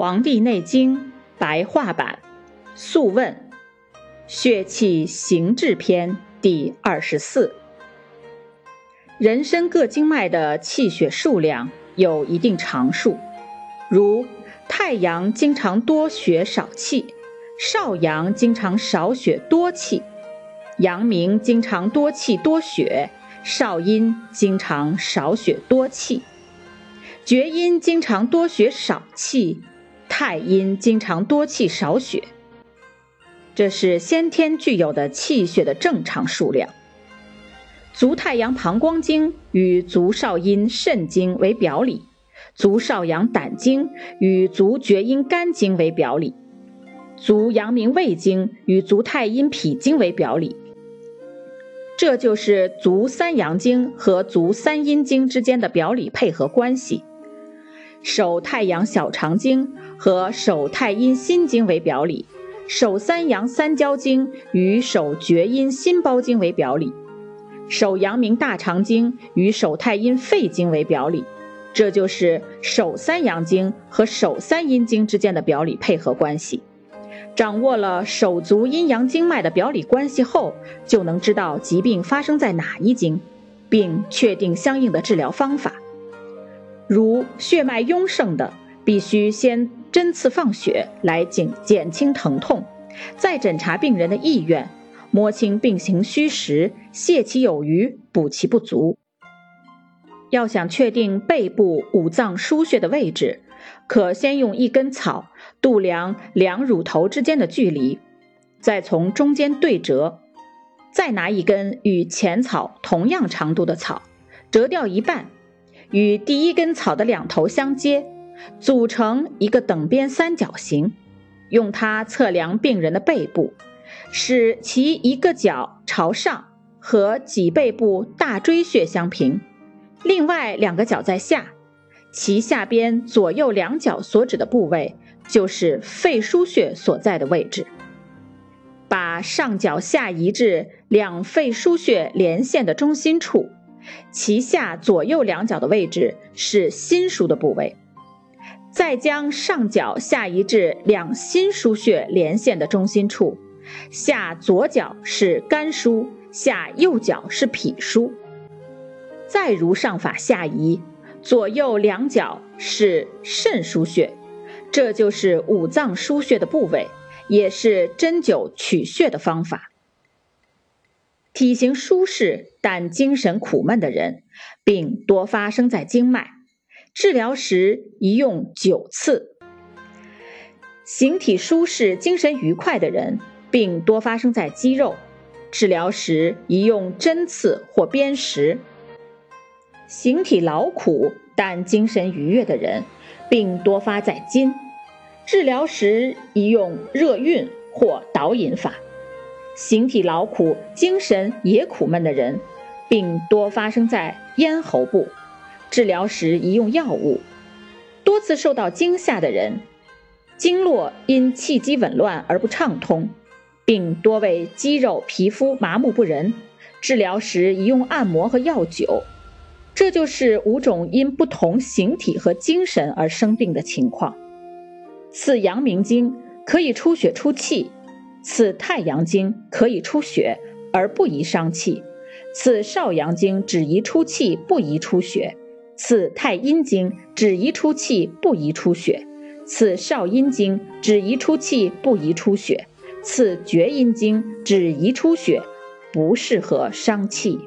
黄帝内经》白话版，《素问·血气行志篇》第二十四。人身各经脉的气血数量有一定常数，如太阳经常多血少气，少阳经常少血多气，阳明经常多气多血，少阴经常少血多气，厥阴经常多血少气。太阴经常多气少血，这是先天具有的气血的正常数量。足太阳膀胱经与足少阴肾经为表里，足少阳胆经与足厥阴肝经为表里，足阳明胃经与足太阴脾经为表里。这就是足三阳经和足三阴经之间的表里配合关系。手太阳小肠经和手太阴心经为表里，手三阳三焦经与手厥阴心包经为表里，手阳明大肠经与手太阴肺经为表里，这就是手三阳经和手三阴经之间的表里配合关系。掌握了手足阴阳经脉的表里关系后，就能知道疾病发生在哪一经，并确定相应的治疗方法。如血脉壅盛的，必须先针刺放血来减减轻疼痛，再诊查病人的意愿，摸清病情虚实，泻其有余，补其不足。要想确定背部五脏腧穴的位置，可先用一根草度量两乳头之间的距离，再从中间对折，再拿一根与前草同样长度的草，折掉一半。与第一根草的两头相接，组成一个等边三角形，用它测量病人的背部，使其一个角朝上和脊背部大椎穴相平，另外两个角在下，其下边左右两角所指的部位就是肺腧穴所在的位置。把上角下移至两肺腧穴连线的中心处。其下左右两脚的位置是心腧的部位，再将上脚下移至两心腧穴连线的中心处，下左脚是肝腧，下右脚是脾腧，再如上法下移，左右两脚是肾腧穴，这就是五脏腧穴的部位，也是针灸取穴的方法。体型舒适但精神苦闷的人，并多发生在经脉，治疗时宜用灸刺；形体舒适、精神愉快的人，并多发生在肌肉，治疗时宜用针刺或砭石；形体劳苦但精神愉悦的人，并多发在筋，治疗时宜用热运或导引法。形体劳苦、精神也苦闷的人，病多发生在咽喉部，治疗时宜用药物；多次受到惊吓的人，经络因气机紊乱而不畅通，并多为肌肉、皮肤麻木不仁，治疗时宜用按摩和药酒。这就是五种因不同形体和精神而生病的情况。刺阳明经可以出血出气。此太阳经可以出血而不宜伤气，此少阳经只宜出气不宜出血，此太阴经只宜出气不宜出血，此少阴经只宜出气不宜出血，此厥阴经只宜出血，不适合伤气。